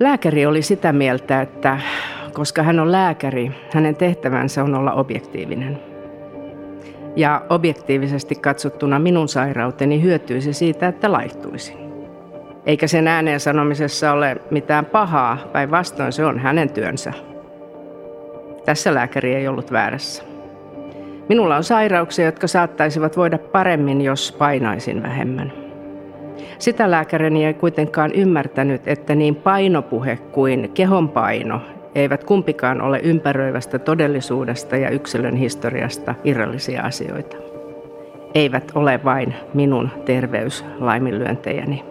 Lääkäri oli sitä mieltä, että koska hän on lääkäri, hänen tehtävänsä on olla objektiivinen. Ja objektiivisesti katsottuna minun sairauteni hyötyisi siitä, että laihtuisin. Eikä sen ääneen sanomisessa ole mitään pahaa, päinvastoin se on hänen työnsä. Tässä lääkäri ei ollut väärässä. Minulla on sairauksia, jotka saattaisivat voida paremmin, jos painaisin vähemmän. Sitä lääkärini ei kuitenkaan ymmärtänyt, että niin painopuhe kuin kehonpaino eivät kumpikaan ole ympäröivästä todellisuudesta ja yksilön historiasta irrallisia asioita. Eivät ole vain minun terveyslaiminlyöntejäni.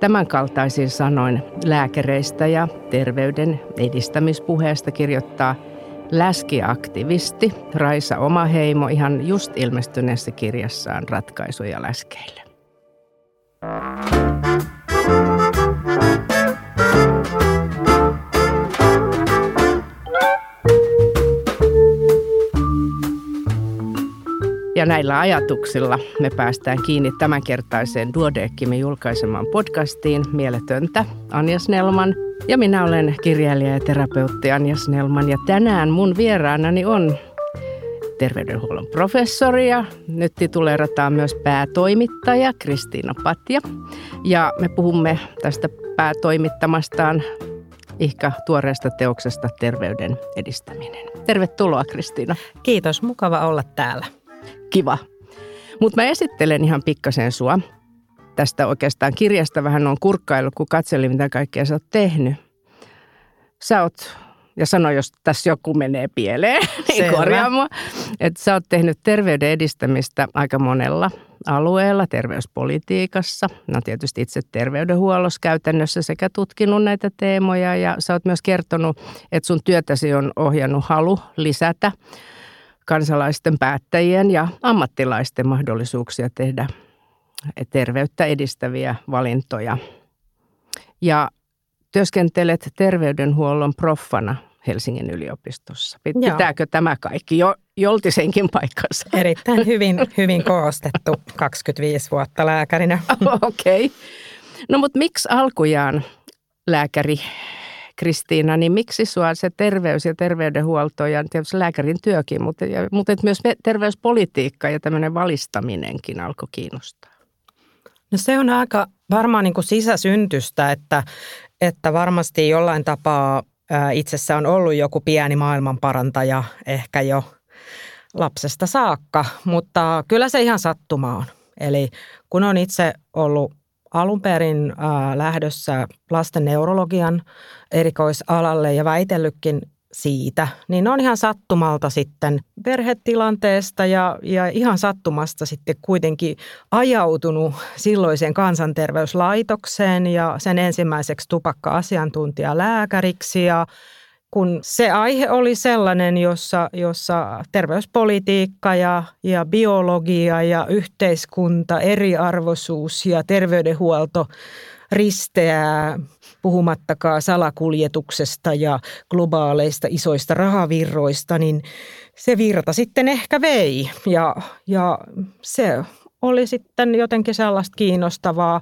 Tämän kaltaisin sanoin lääkäreistä ja terveyden edistämispuheesta kirjoittaa läskiaktivisti Raisa Omaheimo ihan just ilmestyneessä kirjassaan Ratkaisuja läskeille. Ja näillä ajatuksilla me päästään kiinni tämänkertaiseen Duodeckimme julkaisemaan podcastiin Mieletöntä Anja Snellman. Ja minä olen kirjailija ja terapeutti Anja Snellman ja tänään mun vieraanani on terveydenhuollon professori ja nyt tituleerataan myös päätoimittaja Kristiina Patja. Ja me puhumme tästä päätoimittamastaan ihka tuoreesta teoksesta Terveyden edistäminen. Tervetuloa Kristiina. Kiitos, mukava olla täällä kiva. Mutta mä esittelen ihan pikkasen sua. Tästä oikeastaan kirjasta vähän on kurkkailu, kun katselin, mitä kaikkea sä oot tehnyt. Sä oot, ja sano, jos tässä joku menee pieleen, niin korjaa mua. Että sä oot tehnyt terveyden edistämistä aika monella alueella, terveyspolitiikassa. No tietysti itse terveydenhuollossa käytännössä sekä tutkinut näitä teemoja ja sä oot myös kertonut, että sun työtäsi on ohjannut halu lisätä kansalaisten päättäjien ja ammattilaisten mahdollisuuksia tehdä terveyttä edistäviä valintoja. Ja työskentelet terveydenhuollon proffana Helsingin yliopistossa. Pitääkö Joo. tämä kaikki jo joltisenkin paikkansa? Erittäin hyvin, hyvin koostettu 25 vuotta lääkärinä. Okei. Okay. No mutta miksi alkujaan lääkäri Kristiina, niin miksi sua se terveys ja terveydenhuolto ja tietysti lääkärin työkin, mutta, ja, mutta myös terveyspolitiikka ja tämmöinen valistaminenkin alkoi kiinnostaa? No se on aika varmaan niin kuin sisäsyntystä, että, että varmasti jollain tapaa itsessä on ollut joku pieni maailmanparantaja ehkä jo lapsesta saakka, mutta kyllä se ihan sattuma on. Eli kun on itse ollut alun perin äh, lähdössä lasten neurologian erikoisalalle ja väitellytkin siitä, niin on ihan sattumalta sitten perhetilanteesta ja, ja ihan sattumasta sitten kuitenkin ajautunut silloiseen kansanterveyslaitokseen ja sen ensimmäiseksi tupakka-asiantuntijalääkäriksi ja kun se aihe oli sellainen, jossa, jossa terveyspolitiikka ja, ja biologia ja yhteiskunta, eriarvoisuus ja terveydenhuolto risteää puhumattakaan salakuljetuksesta ja globaaleista isoista rahavirroista, niin se virta sitten ehkä vei. Ja, ja se oli sitten jotenkin sellaista kiinnostavaa.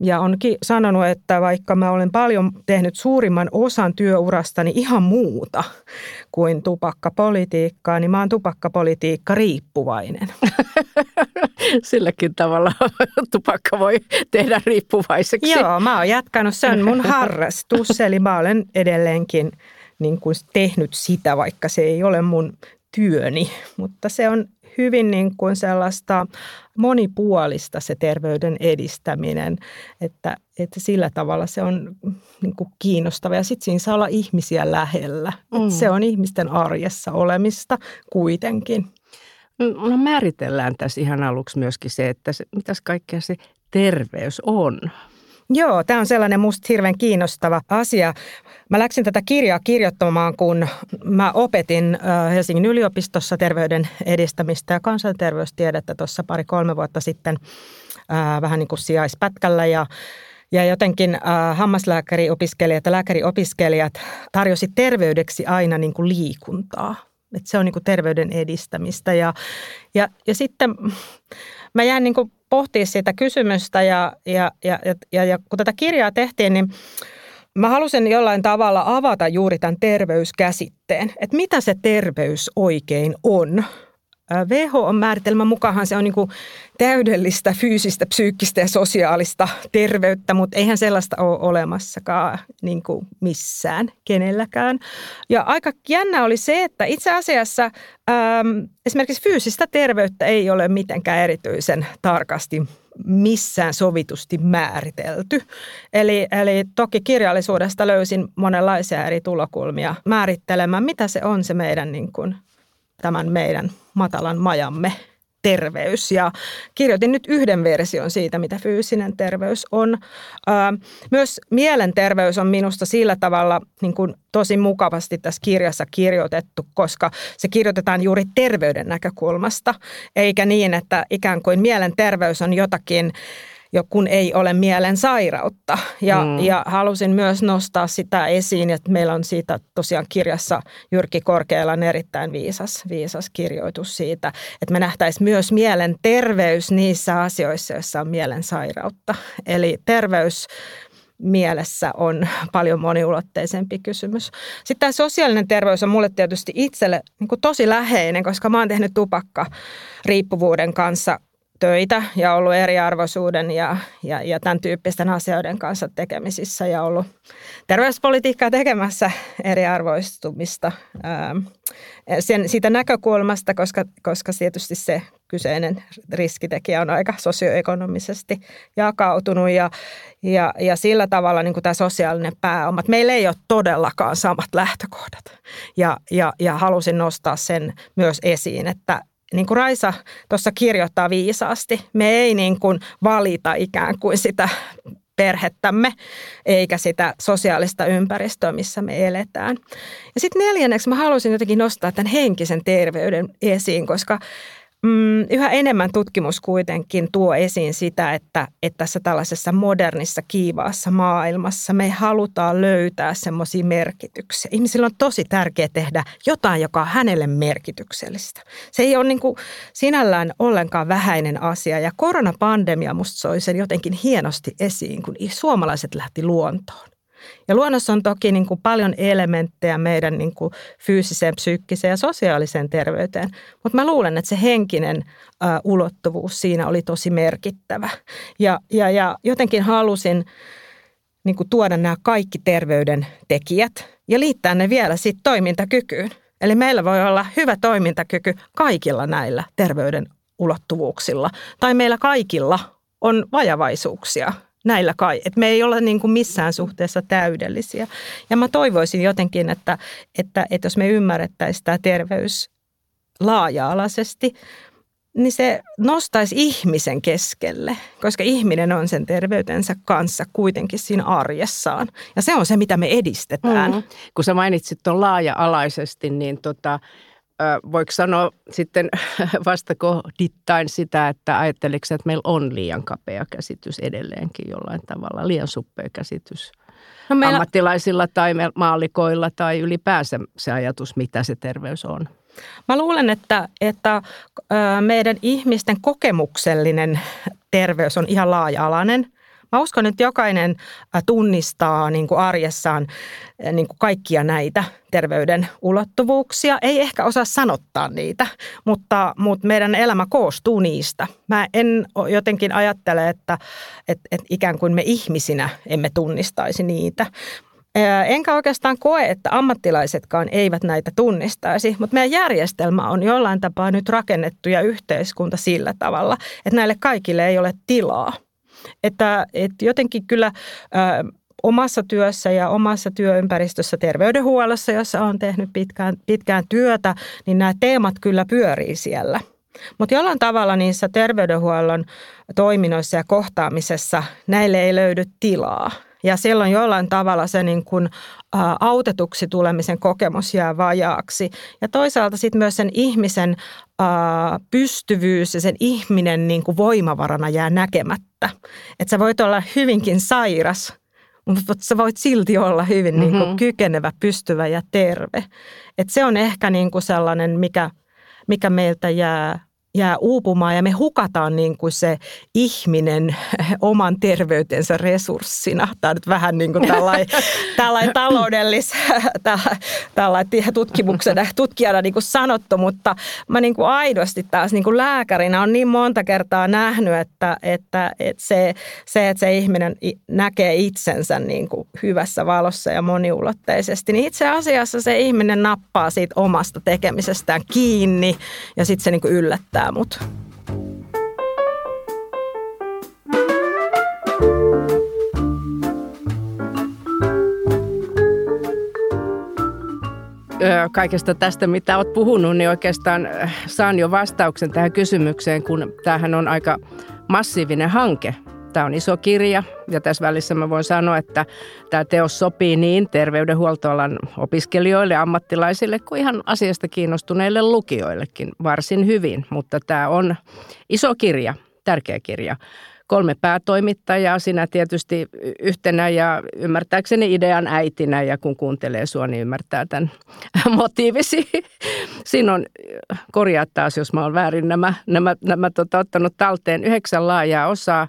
Ja onkin sanonut, että vaikka mä olen paljon tehnyt suurimman osan työurastani ihan muuta kuin tupakkapolitiikkaa, niin mä oon tupakkapolitiikka riippuvainen. Silläkin tavalla tupakka voi tehdä riippuvaiseksi. Joo, mä oon jatkanut. Se on mun harrastus, eli mä olen edelleenkin niin kuin tehnyt sitä, vaikka se ei ole mun työni, mutta se on hyvin niin kuin sellaista monipuolista se terveyden edistäminen, että, että sillä tavalla se on niin kuin kiinnostava. Ja sitten siinä saa olla ihmisiä lähellä. Mm. se on ihmisten arjessa olemista kuitenkin. No määritellään tässä ihan aluksi myöskin se, että se, mitäs kaikkea se terveys on. Joo, tämä on sellainen musta hirveän kiinnostava asia. Mä läksin tätä kirjaa kirjoittamaan, kun mä opetin Helsingin yliopistossa terveyden edistämistä ja kansanterveystiedettä tuossa pari-kolme vuotta sitten vähän niin kuin sijaispätkällä ja ja jotenkin äh, hammaslääkäriopiskelijat ja lääkäriopiskelijat tarjosi terveydeksi aina niin kuin liikuntaa. Että se on niin kuin terveyden edistämistä. Ja, ja, ja sitten mä jäin niin kuin pohtia sitä kysymystä ja, ja, ja, ja, ja kun tätä kirjaa tehtiin, niin mä halusin jollain tavalla avata juuri tämän terveyskäsitteen, että mitä se terveys oikein on. WHO-määritelmän mukaan se on niin täydellistä fyysistä, psyykkistä ja sosiaalista terveyttä, mutta eihän sellaista ole olemassakaan niin kuin missään kenelläkään. Ja aika jännä oli se, että itse asiassa äm, esimerkiksi fyysistä terveyttä ei ole mitenkään erityisen tarkasti missään sovitusti määritelty. Eli, eli toki kirjallisuudesta löysin monenlaisia eri tulokulmia määrittelemään, mitä se on se meidän niin kuin, tämän meidän matalan majamme terveys. Ja kirjoitin nyt yhden version siitä, mitä fyysinen terveys on. Myös mielenterveys on minusta sillä tavalla niin kuin tosi mukavasti tässä kirjassa kirjoitettu, koska se kirjoitetaan juuri terveyden näkökulmasta, eikä niin, että ikään kuin mielenterveys on jotakin jo kun ei ole mielen sairautta. Ja, mm. ja halusin myös nostaa sitä esiin, että meillä on siitä tosiaan kirjassa Jyrki Korkealan erittäin viisas, viisas kirjoitus siitä, että me nähtäisiin myös mielen terveys niissä asioissa, joissa on mielen sairautta. Eli terveys mielessä on paljon moniulotteisempi kysymys. Sitten tämä sosiaalinen terveys on mulle tietysti itselle niin tosi läheinen, koska mä oon tehnyt tupakka riippuvuuden kanssa töitä ja ollut eriarvoisuuden ja, ja, ja tämän tyyppisten asioiden kanssa tekemisissä ja ollut terveyspolitiikkaa tekemässä eriarvoistumista ää, sen, siitä näkökulmasta, koska, koska tietysti se kyseinen riskitekijä on aika sosioekonomisesti jakautunut ja, ja, ja sillä tavalla niin kuin tämä sosiaalinen pääoma. Meillä ei ole todellakaan samat lähtökohdat ja, ja, ja halusin nostaa sen myös esiin, että, niin kuin Raisa tuossa kirjoittaa viisaasti, me ei niin kuin valita ikään kuin sitä perhettämme eikä sitä sosiaalista ympäristöä, missä me eletään. Ja sitten neljänneksi mä halusin jotenkin nostaa tämän henkisen terveyden esiin, koska Mm, yhä enemmän tutkimus kuitenkin tuo esiin sitä, että, että tässä tällaisessa modernissa kiivaassa maailmassa me halutaan löytää semmoisia merkityksiä. Ihmisillä on tosi tärkeää tehdä jotain, joka on hänelle merkityksellistä. Se ei ole niin kuin sinällään ollenkaan vähäinen asia ja koronapandemia musta soi sen jotenkin hienosti esiin, kun suomalaiset lähti luontoon. Ja luonnossa on toki niin kuin paljon elementtejä meidän niin kuin fyysiseen, psyykkiseen ja sosiaaliseen terveyteen, mutta mä luulen, että se henkinen ä, ulottuvuus siinä oli tosi merkittävä. Ja, ja, ja jotenkin halusin niin kuin tuoda nämä kaikki terveyden tekijät ja liittää ne vielä sitten toimintakykyyn. Eli meillä voi olla hyvä toimintakyky kaikilla näillä terveyden ulottuvuuksilla. Tai meillä kaikilla on vajavaisuuksia näillä kai. Että me ei ole niin kuin missään suhteessa täydellisiä. Ja mä toivoisin jotenkin, että, että, että jos me ymmärrettäisiin tämä terveys laaja-alaisesti, niin se nostaisi ihmisen keskelle, koska ihminen on sen terveytensä kanssa kuitenkin siinä arjessaan. Ja se on se, mitä me edistetään. Mm. Kun sä mainitsit tuon laaja-alaisesti, niin tota, voiko sanoa sitten vastakohdittain sitä, että ajatteliko että meillä on liian kapea käsitys edelleenkin jollain tavalla, liian suppea käsitys no meillä... ammattilaisilla tai maalikoilla tai ylipäänsä se ajatus, mitä se terveys on? Mä luulen, että, että meidän ihmisten kokemuksellinen terveys on ihan laaja-alainen. Mä uskon, että jokainen tunnistaa niin kuin arjessaan niin kuin kaikkia näitä terveyden ulottuvuuksia. Ei ehkä osaa sanottaa niitä, mutta, mutta meidän elämä koostuu niistä. Mä en jotenkin ajattele, että, että, että ikään kuin me ihmisinä emme tunnistaisi niitä. Enkä oikeastaan koe, että ammattilaisetkaan eivät näitä tunnistaisi, mutta meidän järjestelmä on jollain tapaa nyt rakennettu ja yhteiskunta sillä tavalla, että näille kaikille ei ole tilaa. Että, että jotenkin kyllä ä, omassa työssä ja omassa työympäristössä terveydenhuollossa, jossa on tehnyt pitkään, pitkään työtä, niin nämä teemat kyllä pyörii siellä. Mutta jollain tavalla niissä terveydenhuollon toiminnoissa ja kohtaamisessa näille ei löydy tilaa. Ja silloin jollain tavalla se niin kuin, ä, autetuksi tulemisen kokemus jää vajaaksi. Ja toisaalta sitten myös sen ihmisen ä, pystyvyys ja sen ihminen niin kuin voimavarana jää näkemättä. Että sä voit olla hyvinkin sairas, mutta sä voit silti olla hyvin mm-hmm. niin kuin mm-hmm. kykenevä, pystyvä ja terve. Et se on ehkä niin kuin sellainen, mikä, mikä meiltä jää jää uupumaan ja me hukataan niin kuin se ihminen oman terveytensä resurssina. Tämä on nyt vähän niin kuin tällainen, tällainen taloudellis, tällainen tutkimuksena, tutkijana niin kuin sanottu, mutta mä niin kuin aidosti taas niin kuin lääkärinä on niin monta kertaa nähnyt, että, että, että se, se, että se ihminen näkee itsensä niin kuin hyvässä valossa ja moniulotteisesti, niin itse asiassa se ihminen nappaa siitä omasta tekemisestään kiinni ja sitten se niin kuin yllättää mut. kaikesta tästä, mitä olet puhunut, niin oikeastaan saan jo vastauksen tähän kysymykseen, kun tämähän on aika massiivinen hanke. Tämä on iso kirja ja tässä välissä mä voin sanoa, että tämä teos sopii niin terveydenhuoltoalan opiskelijoille, ammattilaisille kuin ihan asiasta kiinnostuneille lukijoillekin varsin hyvin. Mutta tämä on iso kirja, tärkeä kirja kolme päätoimittajaa, sinä tietysti yhtenä ja ymmärtääkseni idean äitinä ja kun kuuntelee sua, niin ymmärtää tämän motiivisi. Siinä on, korjaa taas, jos mä oon väärin nämä, nämä, nämä tota, ottanut talteen, yhdeksän laajaa osaa,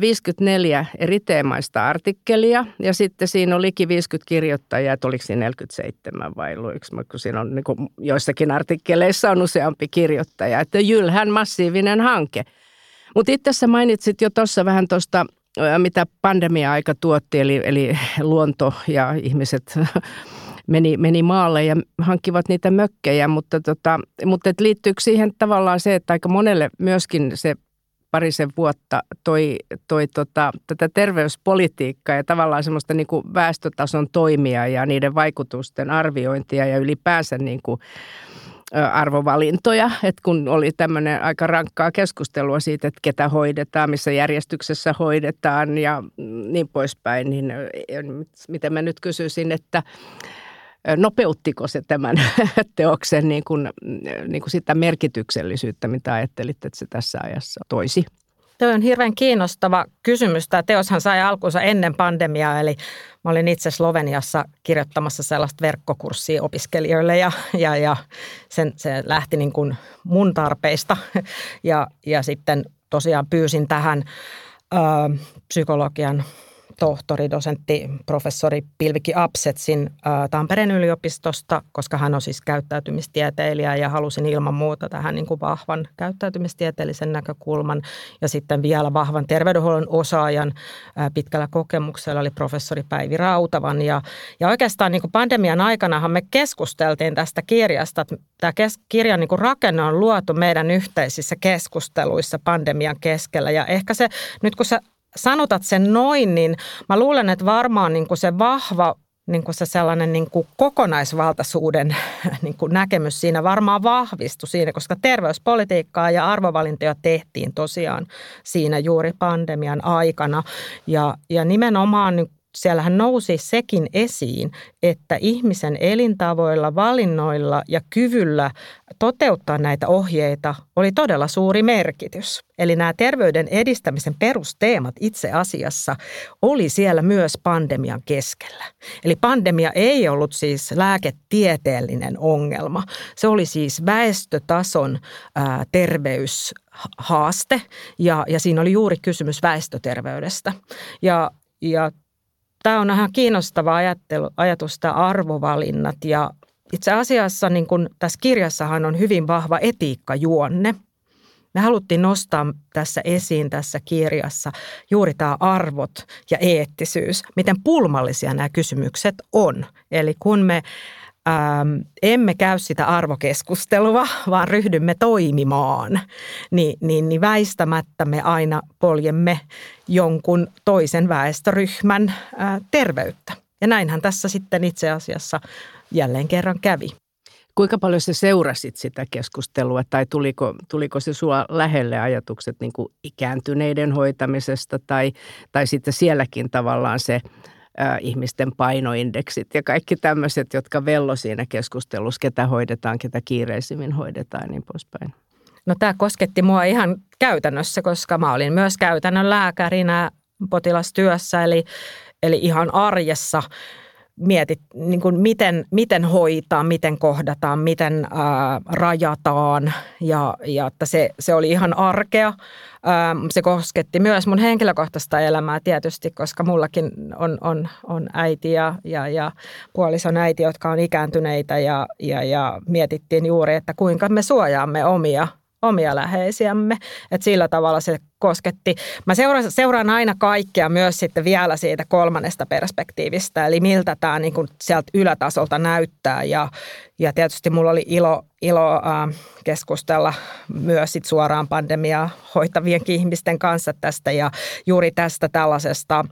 54 eri teemaista artikkelia ja sitten siinä on liki 50 kirjoittajaa, että oliko siinä 47 vai luiksi, kun siinä on niin kuin joissakin artikkeleissa on useampi kirjoittaja, että jylhän massiivinen hanke – mutta itse sä mainitsit jo tuossa vähän tuosta, mitä pandemia-aika tuotti, eli, eli luonto ja ihmiset meni, meni maalle ja hankkivat niitä mökkejä, mutta, tota, mutta et liittyykö siihen tavallaan se, että aika monelle myöskin se parisen vuotta toi, toi tota, tätä terveyspolitiikkaa ja tavallaan semmoista niin kuin väestötason toimia ja niiden vaikutusten arviointia ja ylipäänsä niin kuin arvovalintoja, että kun oli tämmöinen aika rankkaa keskustelua siitä, että ketä hoidetaan, missä järjestyksessä hoidetaan ja niin poispäin, niin miten mä nyt kysyisin, että nopeuttiko se tämän teoksen niin kuin, niin kuin sitä merkityksellisyyttä, mitä ajattelit, että se tässä ajassa toisi? Tuo on hirveän kiinnostava kysymys. Tämä teoshan sai alkunsa ennen pandemiaa, eli mä olin itse Sloveniassa kirjoittamassa sellaista verkkokurssia opiskelijoille ja, ja, ja sen, se lähti niin kuin mun tarpeista. Ja, ja sitten tosiaan pyysin tähän ö, psykologian tohtori, dosentti, professori Pilviki Apsetsin Tampereen yliopistosta, koska hän on siis käyttäytymistieteilijä ja halusin ilman muuta tähän niin kuin vahvan käyttäytymistieteellisen näkökulman. Ja sitten vielä vahvan terveydenhuollon osaajan pitkällä kokemuksella oli professori Päivi Rautavan. Ja, ja oikeastaan niin kuin pandemian aikanahan me keskusteltiin tästä kirjasta. Tämä kes, kirjan niin kuin rakenne on luotu meidän yhteisissä keskusteluissa pandemian keskellä. Ja ehkä se, nyt kun sä sanotat sen noin, niin mä luulen, että varmaan niin kuin se vahva niin kuin se sellainen niin kuin kokonaisvaltaisuuden niin kuin näkemys siinä varmaan vahvistui siinä, koska terveyspolitiikkaa ja arvovalintoja tehtiin tosiaan siinä juuri pandemian aikana. Ja, ja nimenomaan niin siellähän nousi sekin esiin, että ihmisen elintavoilla, valinnoilla ja kyvyllä toteuttaa näitä ohjeita oli todella suuri merkitys. Eli nämä terveyden edistämisen perusteemat itse asiassa oli siellä myös pandemian keskellä. Eli pandemia ei ollut siis lääketieteellinen ongelma. Se oli siis väestötason ää, terveyshaaste ja, ja siinä oli juuri kysymys väestöterveydestä. Ja, ja tämä on ihan kiinnostava ajattelu, ajatus, tämä arvovalinnat ja itse asiassa niin kun tässä kirjassahan on hyvin vahva etiikkajuonne. Me haluttiin nostaa tässä esiin tässä kirjassa juuri tämä arvot ja eettisyys, miten pulmallisia nämä kysymykset on. Eli kun me ähm, emme käy sitä arvokeskustelua, vaan ryhdymme toimimaan, niin, niin, niin väistämättä me aina poljemme jonkun toisen väestöryhmän äh, terveyttä. Ja näinhän tässä sitten itse asiassa jälleen kerran kävi. Kuinka paljon se seurasit sitä keskustelua tai tuliko, tuliko se sua lähelle ajatukset niin kuin ikääntyneiden hoitamisesta tai, tai sitten sielläkin tavallaan se ihmisten painoindeksit ja kaikki tämmöiset, jotka vello siinä keskustelussa, ketä hoidetaan, ketä kiireisimmin hoidetaan ja niin poispäin. No tämä kosketti mua ihan käytännössä, koska mä olin myös käytännön lääkärinä potilastyössä, eli, eli ihan arjessa mietit, niin kuin miten, miten hoitaa, miten kohdataan, miten ää, rajataan ja, ja että se, se oli ihan arkea. Ää, se kosketti myös mun henkilökohtaista elämää tietysti, koska mullakin on, on, on äiti ja, ja, ja puolison äiti, jotka on ikääntyneitä ja, ja, ja mietittiin juuri, että kuinka me suojaamme omia omia läheisiämme. Että sillä tavalla se kosketti. Mä seuraan, seuraan aina kaikkea myös sitten vielä siitä kolmannesta perspektiivistä, eli miltä tämä niin kuin sieltä ylätasolta näyttää. Ja, ja tietysti mulla oli ilo, ilo äh, keskustella myös sit suoraan pandemiaa hoitavienkin ihmisten kanssa tästä ja juuri tästä tällaisesta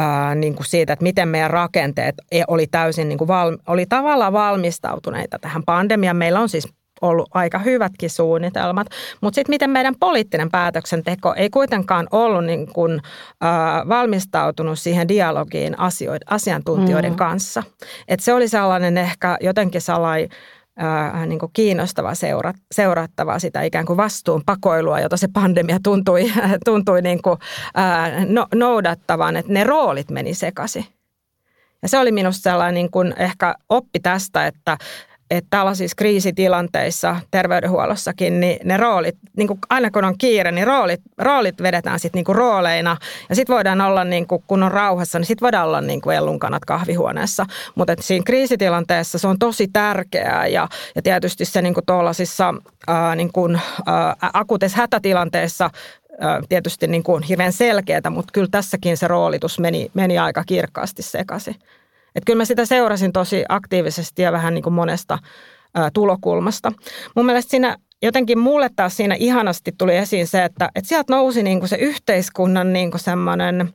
äh, niin kuin siitä, että miten meidän rakenteet e, oli täysin niin kuin val, oli tavallaan valmistautuneita tähän pandemiaan. Meillä on siis ollut aika hyvätkin suunnitelmat. Mutta sitten miten meidän poliittinen päätöksenteko ei kuitenkaan ollut niin kuin, äh, valmistautunut siihen dialogiin asioid, asiantuntijoiden mm. kanssa. Et se oli sellainen ehkä jotenkin salai äh, niin kuin kiinnostava seura, seurattava sitä ikään kuin vastuun pakoilua, jota se pandemia tuntui, tuntui niin kuin, äh, no, noudattavan, että ne roolit meni sekaisin. Ja se oli minusta sellainen niin kuin ehkä oppi tästä, että että tällaisissa kriisitilanteissa terveydenhuollossakin, niin ne roolit, niin kuin aina kun on kiire, niin roolit, roolit vedetään sitten niin rooleina. Ja sitten voidaan olla, niin kuin, kun on rauhassa, niin sitten voidaan olla niin kuin ellunkanat kahvihuoneessa. Mutta siinä kriisitilanteessa se on tosi tärkeää ja, ja tietysti se niin kuin tuollaisissa ää, niin kuin, ää, akuutissa hätätilanteessa tietysti niin kuin hirveän selkeää, mutta kyllä tässäkin se roolitus meni, meni aika kirkkaasti sekaisin. Että kyllä mä sitä seurasin tosi aktiivisesti ja vähän niin kuin monesta ää, tulokulmasta. Mun mielestä siinä jotenkin mulle taas siinä ihanasti tuli esiin se, että, että sieltä nousi niin kuin se yhteiskunnan niin kuin semmoinen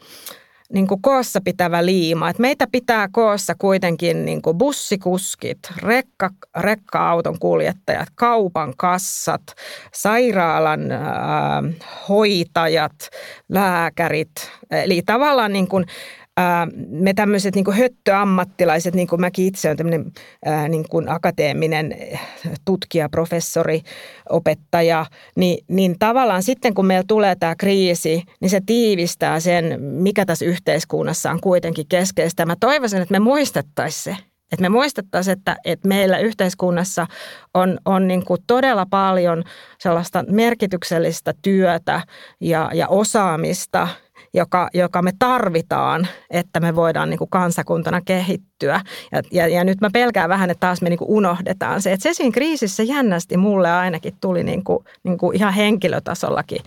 niin kuin koossa pitävä liima. Että meitä pitää koossa kuitenkin niin kuin bussikuskit, rekka, rekka-auton kuljettajat, kaupan kassat, sairaalan ää, hoitajat, lääkärit. Eli tavallaan niin kuin me tämmöiset niin höttöammattilaiset, niin kuin mäkin itse olen tämmöinen niin kuin akateeminen tutkija, professori, opettaja, niin, niin tavallaan sitten kun meillä tulee tämä kriisi, niin se tiivistää sen, mikä tässä yhteiskunnassa on kuitenkin keskeistä. Mä toivoisin, että me muistettaisiin se. Että me muistettaisiin, että, että meillä yhteiskunnassa on, on niin kuin todella paljon sellaista merkityksellistä työtä ja, ja osaamista – joka, joka me tarvitaan, että me voidaan niin kuin kansakuntana kehittyä. Ja, ja, ja nyt mä pelkään vähän, että taas me niin kuin unohdetaan se. Että se siinä kriisissä jännästi mulle ainakin tuli niin kuin, niin kuin ihan henkilötasollakin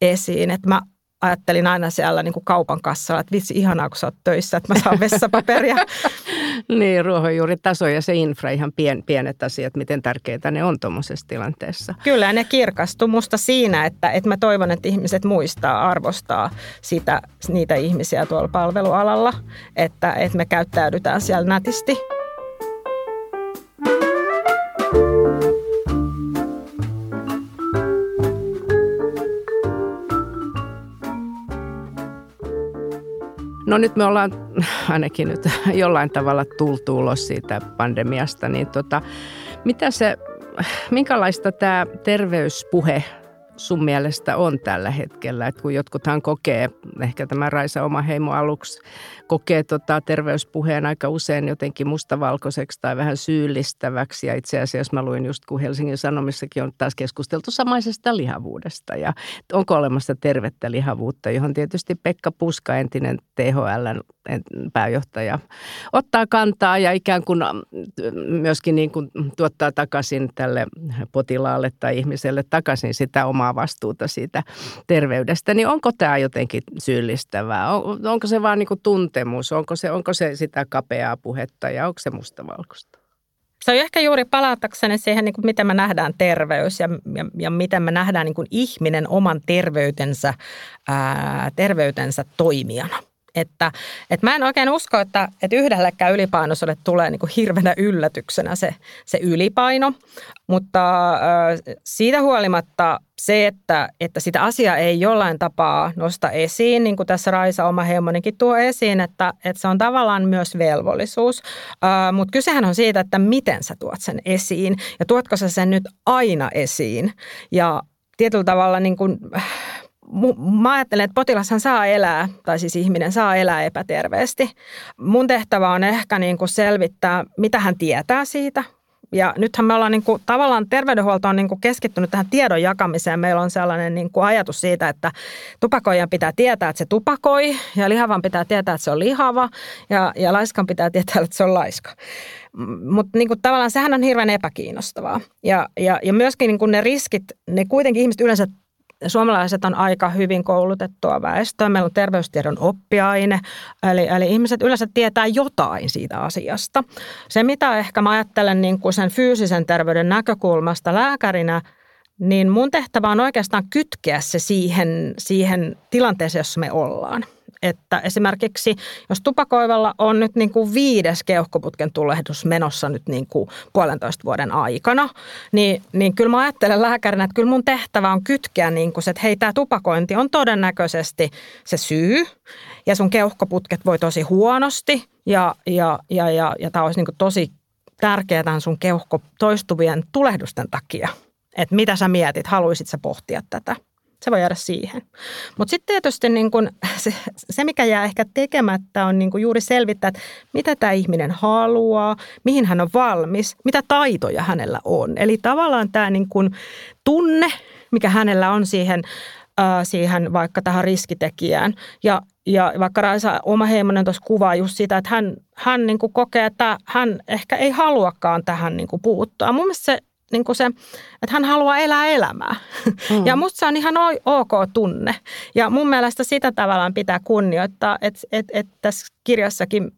esiin. Että mä ajattelin aina siellä niin kuin kaupan kassalla, että vitsi ihanaa, kun sä oot töissä, että mä saan vessapaperia. niin, ruohonjuuritaso ja se infra, ihan pien, pienet asiat, miten tärkeitä ne on tuommoisessa tilanteessa. Kyllä, ne kirkastuu musta siinä, että, että mä toivon, että ihmiset muistaa, arvostaa sitä, niitä ihmisiä tuolla palvelualalla, että, että me käyttäydytään siellä nätisti. No nyt me ollaan ainakin nyt jollain tavalla tultu ulos siitä pandemiasta, niin tota, mitä se, minkälaista tämä terveyspuhe sun mielestä on tällä hetkellä? Et kun jotkuthan kokee, ehkä tämä Raisa oma heimo aluksi kokee tota terveyspuheen aika usein jotenkin mustavalkoiseksi tai vähän syyllistäväksi. Ja itse asiassa mä luin just, kun Helsingin Sanomissakin on taas keskusteltu samaisesta lihavuudesta. Ja onko olemassa tervettä lihavuutta, johon tietysti Pekka Puska, entinen THL pääjohtaja, ottaa kantaa ja ikään kuin myöskin niin kuin tuottaa takaisin tälle potilaalle tai ihmiselle takaisin sitä omaa vastuuta siitä terveydestä. Niin onko tämä jotenkin syyllistävää? On, onko se vaan niin kuin tuntemus? Onko se, onko se sitä kapeaa puhetta ja onko se mustavalkoista? Se on ehkä juuri palatakseni siihen, niin kuin miten me nähdään terveys ja, ja, ja miten me nähdään niin kuin ihminen oman terveytensä, ää, terveytensä toimijana. Että, että mä en oikein usko, että, että yhdellekään ylipainoiselle tulee niin kuin hirveänä yllätyksenä se, se ylipaino, mutta äh, siitä huolimatta se, että, että sitä asiaa ei jollain tapaa nosta esiin, niin kuin tässä Raisa oma heimoninkin tuo esiin, että, että se on tavallaan myös velvollisuus. Mutta kysehän on siitä, että miten sä tuot sen esiin ja tuotko sä sen nyt aina esiin. Ja tietyllä tavalla niin kuin, mä ajattelen, että potilashan saa elää, tai siis ihminen saa elää epäterveesti. Mun tehtävä on ehkä niin kuin selvittää, mitä hän tietää siitä, ja nythän me ollaan niin kuin, tavallaan terveydenhuolto on niin kuin keskittynyt tähän tiedon jakamiseen. Meillä on sellainen niin kuin ajatus siitä, että tupakoijan pitää tietää, että se tupakoi ja lihavan pitää tietää, että se on lihava ja, ja laiskan pitää tietää, että se on laiska. Mutta niin tavallaan sehän on hirveän epäkiinnostavaa. Ja, ja, ja myöskin niin kuin ne riskit, ne kuitenkin ihmiset yleensä suomalaiset on aika hyvin koulutettua väestöä. Meillä on terveystiedon oppiaine, eli, eli ihmiset yleensä tietää jotain siitä asiasta. Se, mitä ehkä mä ajattelen niin kuin sen fyysisen terveyden näkökulmasta lääkärinä, niin mun tehtävä on oikeastaan kytkeä se siihen, siihen tilanteeseen, jossa me ollaan että esimerkiksi jos tupakoivalla on nyt niin kuin viides keuhkoputken tulehdus menossa nyt niin kuin puolentoista vuoden aikana, niin, niin kyllä mä ajattelen lääkärinä, että kyllä mun tehtävä on kytkeä niin kuin se, että hei tämä tupakointi on todennäköisesti se syy ja sun keuhkoputket voi tosi huonosti ja, ja, ja, ja, ja tämä olisi niin kuin tosi tärkeää tämän sun keuhko toistuvien tulehdusten takia. Että mitä sä mietit, haluaisit sä pohtia tätä? Se voi jäädä siihen. Mutta sitten tietysti niin kun se, se, mikä jää ehkä tekemättä, on niin kun juuri selvittää, että mitä tämä ihminen haluaa, mihin hän on valmis, mitä taitoja hänellä on. Eli tavallaan tämä niin kun tunne, mikä hänellä on siihen, äh, siihen vaikka tähän riskitekijään. Ja, ja vaikka Raisa Oma Heimonen tuossa kuvaa just sitä, että hän, hän niin kokee, että hän ehkä ei haluakaan tähän niin puuttua. Mun mielestä se niin kuin se, että hän haluaa elää elämää. Mm. Ja musta se on ihan ok tunne. Ja mun mielestä sitä tavallaan pitää kunnioittaa, että, että, että tässä kirjassakin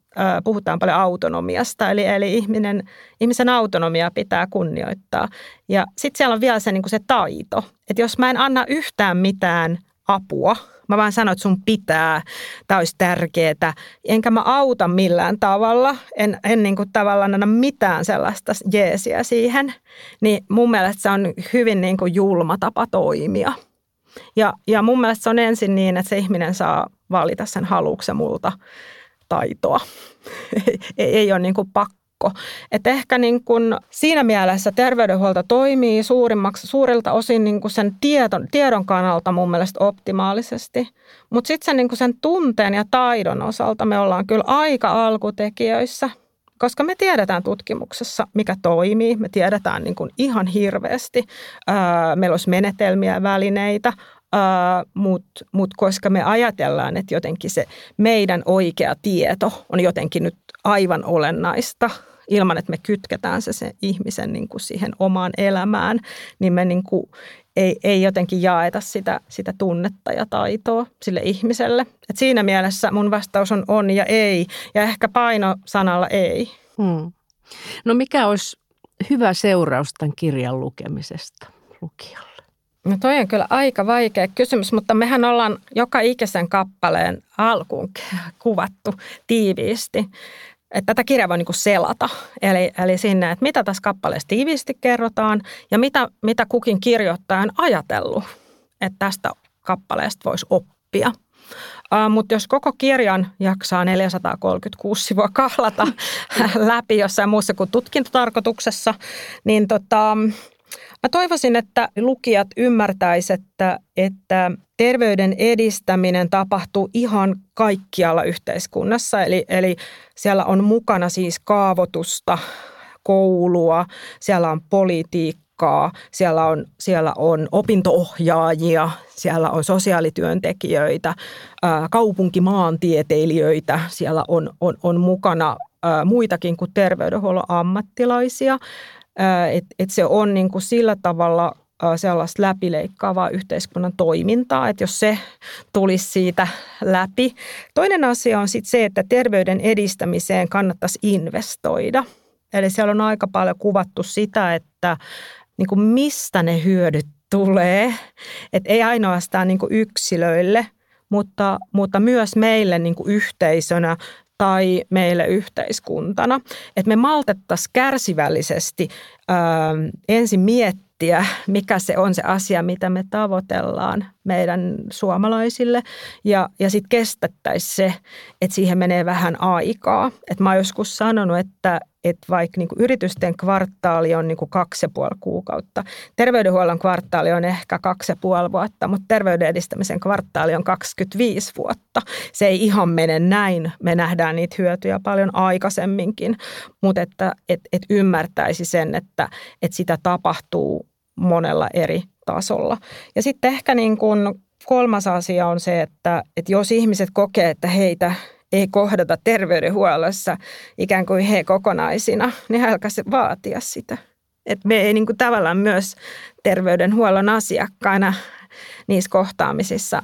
puhutaan paljon autonomiasta, eli, eli ihminen, ihmisen autonomia pitää kunnioittaa. Ja sitten siellä on vielä se, niin kuin se taito, että jos mä en anna yhtään mitään apua – Mä vaan sanoin, että sun pitää, tämä olisi tärkeää. Enkä mä auta millään tavalla, en, en niin kuin tavallaan anna mitään sellaista jeesiä siihen. Niin mun mielestä se on hyvin niin kuin julma tapa toimia. Ja, ja mun mielestä se on ensin niin, että se ihminen saa valita sen haluuksen multa taitoa. ei, ei ole niin kuin pakko pakko. Et ehkä niin kun siinä mielessä terveydenhuolto toimii suurimmaksi, suurilta osin niin kun sen tiedon, tiedon kannalta mun mielestä optimaalisesti. Mutta sitten sen, niin sen tunteen ja taidon osalta me ollaan kyllä aika alkutekijöissä – koska me tiedetään tutkimuksessa, mikä toimii. Me tiedetään niin kuin ihan hirveästi. Meillä olisi menetelmiä ja välineitä, mutta mut koska me ajatellaan, että jotenkin se meidän oikea tieto on jotenkin nyt aivan olennaista, ilman että me kytketään se, se ihmisen niin kuin siihen omaan elämään, niin me niin kuin ei, ei jotenkin jaeta sitä, sitä tunnetta ja taitoa sille ihmiselle. Et siinä mielessä mun vastaus on on ja ei, ja ehkä paino sanalla ei. Hmm. No mikä olisi hyvä seuraus tämän kirjan lukemisesta lukijalle? No toi on kyllä aika vaikea kysymys, mutta mehän ollaan joka ikisen kappaleen alkuun kuvattu tiiviisti että tätä kirjaa voi niin kuin selata. Eli, eli sinne, että mitä tässä kappaleessa tiiviisti kerrotaan ja mitä, mitä kukin kirjoittaja on ajatellut, että tästä kappaleesta voisi oppia. Uh, mutta jos koko kirjan jaksaa 436 sivua kahlata läpi jossain muussa kuin tutkintotarkoituksessa, niin tota, Mä toivoisin, että lukijat ymmärtäisivät, että, että terveyden edistäminen tapahtuu ihan kaikkialla yhteiskunnassa. Eli, eli siellä on mukana siis kaavoitusta, koulua, siellä on politiikkaa, siellä on, siellä on opintoohjaajia, siellä on sosiaalityöntekijöitä, kaupunkimaantieteilijöitä, siellä on, on, on mukana muitakin kuin terveydenhuollon ammattilaisia. Että et se on niin kuin sillä tavalla sellaista läpileikkaavaa yhteiskunnan toimintaa, että jos se tulisi siitä läpi. Toinen asia on sitten se, että terveyden edistämiseen kannattaisi investoida. Eli siellä on aika paljon kuvattu sitä, että niin kuin mistä ne hyödyt tulee. Että ei ainoastaan niin kuin yksilöille, mutta, mutta myös meille niin kuin yhteisönä tai meille yhteiskuntana. Että me maltettaisiin kärsivällisesti ö, ensin miettiä, mikä se on se asia, mitä me tavoitellaan meidän suomalaisille. Ja, ja sitten kestettäisiin se, että siihen menee vähän aikaa. Että mä oon joskus sanonut, että, että vaikka niin yritysten kvartaali on niin kaksi ja puoli kuukautta, terveydenhuollon kvartaali on ehkä kaksi ja puoli vuotta, mutta terveyden edistämisen kvartaali on 25 vuotta. Se ei ihan mene näin. Me nähdään niitä hyötyjä paljon aikaisemminkin, mutta että et, et ymmärtäisi sen, että, että sitä tapahtuu monella eri tasolla. Ja sitten ehkä niin kuin kolmas asia on se, että, että jos ihmiset kokee, että heitä ei kohdata terveydenhuollossa ikään kuin he kokonaisina, niin älkää vaatia sitä. Et me ei niin kuin tavallaan myös terveydenhuollon asiakkaina niissä kohtaamisissa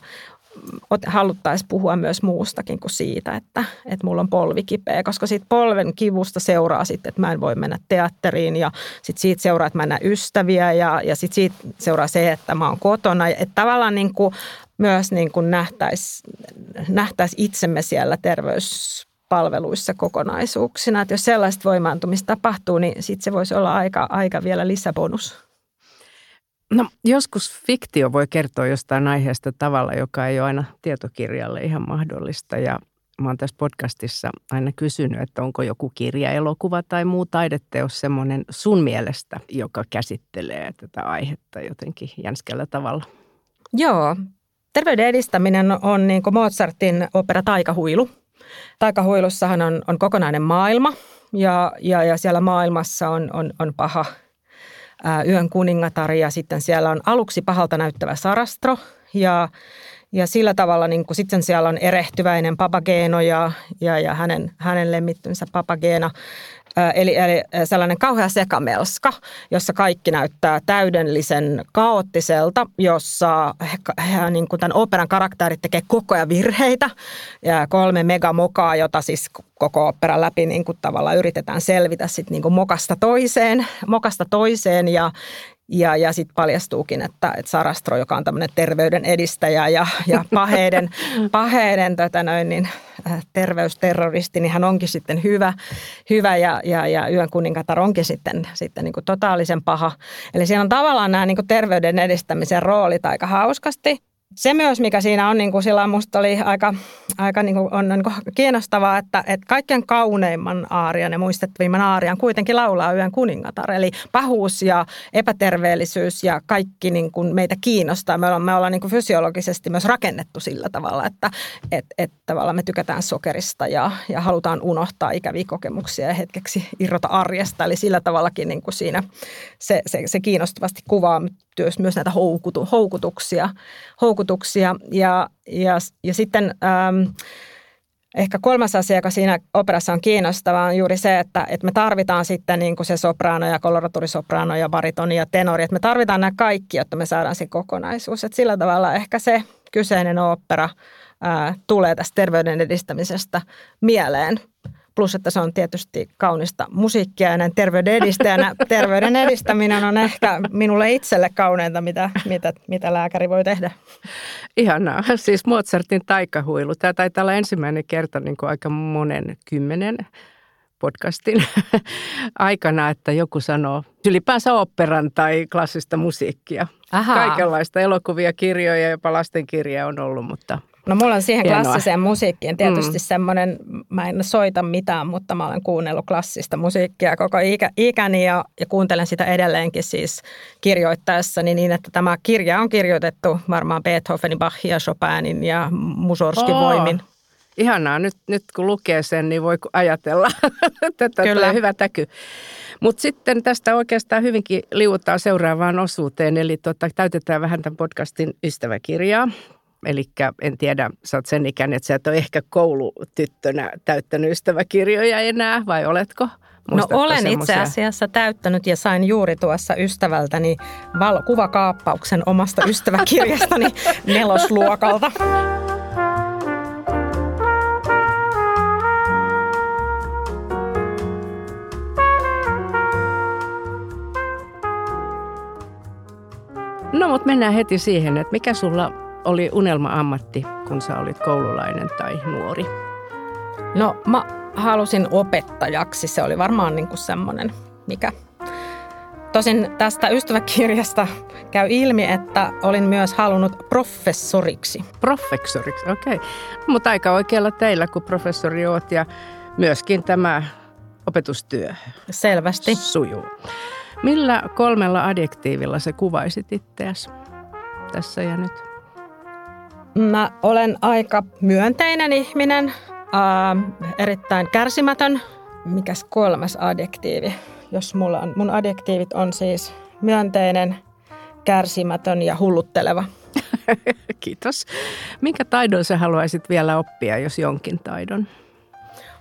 haluttaisiin puhua myös muustakin kuin siitä, että, että mulla on polvi kipeä, koska siitä polven kivusta seuraa sitten, että mä en voi mennä teatteriin ja sitten siitä seuraa, että mä en näe ystäviä ja, ja sitten siitä seuraa se, että mä oon kotona. Että tavallaan niin kuin myös niin kuin nähtäisi, nähtäisi itsemme siellä terveyspalveluissa kokonaisuuksina. Että jos sellaista voimaantumista tapahtuu, niin sitten se voisi olla aika, aika vielä lisäbonus. No joskus fiktio voi kertoa jostain aiheesta tavalla, joka ei ole aina tietokirjalle ihan mahdollista ja mä oon tässä podcastissa aina kysynyt, että onko joku kirja, elokuva tai muu taideteos semmoinen sun mielestä, joka käsittelee tätä aihetta jotenkin jänskällä tavalla? Joo, terveyden edistäminen on niin kuin Mozartin opera Taikahuilu. Taikahuilussahan on, on kokonainen maailma ja, ja, ja siellä maailmassa on, on, on paha – Yön kuningatar ja sitten siellä on aluksi pahalta näyttävä Sarastro ja, ja sillä tavalla niin kuin sitten siellä on erehtyväinen Papageeno ja, ja, ja hänen, hänen lemmittynsä Papageena Eli, eli sellainen kauhea sekamelska, jossa kaikki näyttää täydellisen kaoottiselta, jossa he, niin kuin tämän operan karakterit tekee koko ajan virheitä. Ja kolme megamokaa, jota siis koko operan läpi niin kuin tavallaan yritetään selvitä sit niin kuin mokasta toiseen, mokasta toiseen ja, ja, ja sitten paljastuukin, että, että Sarastro, joka on tämmöinen terveyden edistäjä ja, ja paheiden, paheiden tota noin, niin, äh, terveysterroristi, niin hän onkin sitten hyvä, hyvä ja, ja, ja Yön kuningatar onkin sitten, sitten niin kuin totaalisen paha. Eli siinä on tavallaan nämä niin kuin terveyden edistämisen roolit aika hauskasti se myös, mikä siinä on, niin kuin sillä musta oli aika, aika niin kuin, on niin kuin kiinnostavaa, että, että kaikkein kauneimman aarian ja muistettavimman aarian kuitenkin laulaa yön kuningatar. Eli pahuus ja epäterveellisyys ja kaikki niin kuin meitä kiinnostaa. Me ollaan, me ollaan niin kuin fysiologisesti myös rakennettu sillä tavalla, että et, et tavallaan me tykätään sokerista ja, ja halutaan unohtaa ikäviä kokemuksia ja hetkeksi irrota arjesta. Eli sillä tavallakin niin kuin siinä se, se, se kiinnostavasti kuvaa myös näitä houkutu, houkutuksia, houkutuksia. Ja, ja, ja sitten ähm, ehkä kolmas asia, joka siinä operassa on kiinnostava, on juuri se, että, että me tarvitaan sitten niin kuin se soprano ja koloratuurisoprano ja baritoni ja tenori. Että me tarvitaan nämä kaikki, jotta me saadaan se kokonaisuus. Että sillä tavalla ehkä se kyseinen opera ää, tulee tästä terveyden edistämisestä mieleen – Plus, että se on tietysti kaunista musiikkia ja näin terveyden edistäjänä. terveyden edistäminen on ehkä minulle itselle kauneinta, mitä, mitä, mitä lääkäri voi tehdä. Ihanaa. Siis Mozartin taikahuilu. Tämä taitaa olla ensimmäinen kerta niin kuin aika monen kymmenen podcastin aikana, että joku sanoo ylipäänsä operan tai klassista musiikkia. Aha. Kaikenlaista elokuvia, kirjoja, jopa lastenkirja on ollut, mutta – No mulla on siihen Hienoa. klassiseen musiikkiin tietysti mm. semmoinen, mä en soita mitään, mutta mä olen kuunnellut klassista musiikkia koko ikä, ikäni ja, ja kuuntelen sitä edelleenkin siis kirjoittaessani niin, että tämä kirja on kirjoitettu varmaan Beethovenin, Bachin ja Chopinin ja Musorskin oh. voimin. Ihanaa. Nyt, nyt kun lukee sen, niin voi ajatella, että Kyllä. tulee hyvä täky. Mutta sitten tästä oikeastaan hyvinkin liuuttaa seuraavaan osuuteen, eli tota, täytetään vähän tämän podcastin ystäväkirjaa. Eli en tiedä, sä oot sen ikäinen, että sä et ole ehkä koulutyttönä täyttänyt ystäväkirjoja enää, vai oletko? No, Muistatko no olen semmosia? itse asiassa täyttänyt ja sain juuri tuossa ystävältäni val- kuvakaappauksen omasta ystäväkirjastani nelosluokalta. No mutta mennään heti siihen, että mikä sulla oli unelma-ammatti, kun sä olit koululainen tai nuori? No mä halusin opettajaksi. Se oli varmaan niin kuin semmoinen, mikä Tosin tästä ystäväkirjasta käy ilmi, että olin myös halunnut professoriksi. Professoriksi, okei. Okay. Mutta aika oikealla teillä, kun professori oot ja myöskin tämä opetustyö. Selvästi. Sujuu. Millä kolmella adjektiivilla se kuvaisit itseäsi tässä ja nyt? Mä olen aika myönteinen ihminen, äh, erittäin kärsimätön. Mikäs kolmas adjektiivi? Jos mulla on, mun adjektiivit on siis myönteinen, kärsimätön ja hullutteleva. Kiitos. Minkä taidon sä haluaisit vielä oppia, jos jonkin taidon?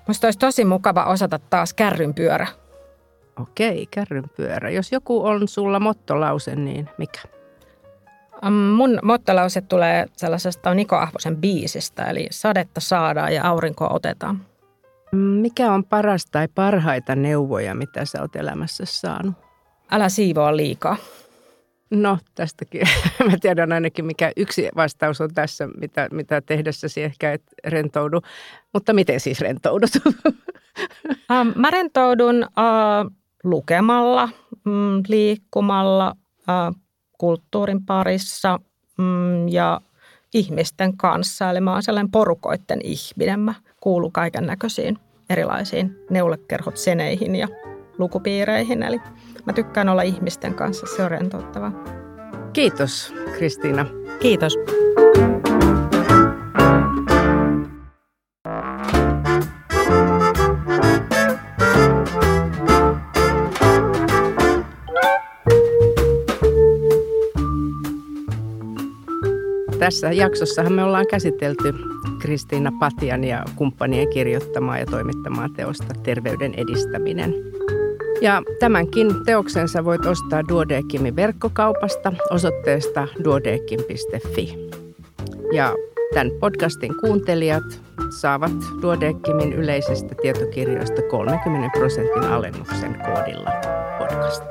Musta olisi tosi mukava osata taas kärrynpyörä. Okei, kärrynpyörä. Jos joku on sulla mottolause, niin mikä? Mun mottolause tulee sellaisesta Niko Ahvosen biisistä, eli sadetta saadaan ja aurinkoa otetaan. Mikä on paras tai parhaita neuvoja, mitä sä oot elämässä saanut? Älä siivoa liikaa. No tästäkin. Mä tiedän ainakin, mikä yksi vastaus on tässä, mitä, mitä tehdessäsi ehkä et rentoudu. Mutta miten siis rentoudut? Mä rentoudun äh, lukemalla, mm, liikkumalla, äh, kulttuurin parissa mm, ja ihmisten kanssa. Eli mä oon sellainen porukoitten ihminen. Mä kuulun kaiken näköisiin erilaisiin neulekerhot seneihin ja lukupiireihin. Eli mä tykkään olla ihmisten kanssa, se on rentouttavaa. Kiitos Kristiina. Kiitos. Tässä jaksossahan me ollaan käsitelty Kristiina Patian ja kumppanien kirjoittamaa ja toimittamaa teosta Terveyden edistäminen. Ja tämänkin teoksensa voit ostaa Duodeckimin verkkokaupasta osoitteesta duodekim.fi. Ja tämän podcastin kuuntelijat saavat Duodeckimin yleisistä tietokirjoista 30 prosentin alennuksen koodilla podcast.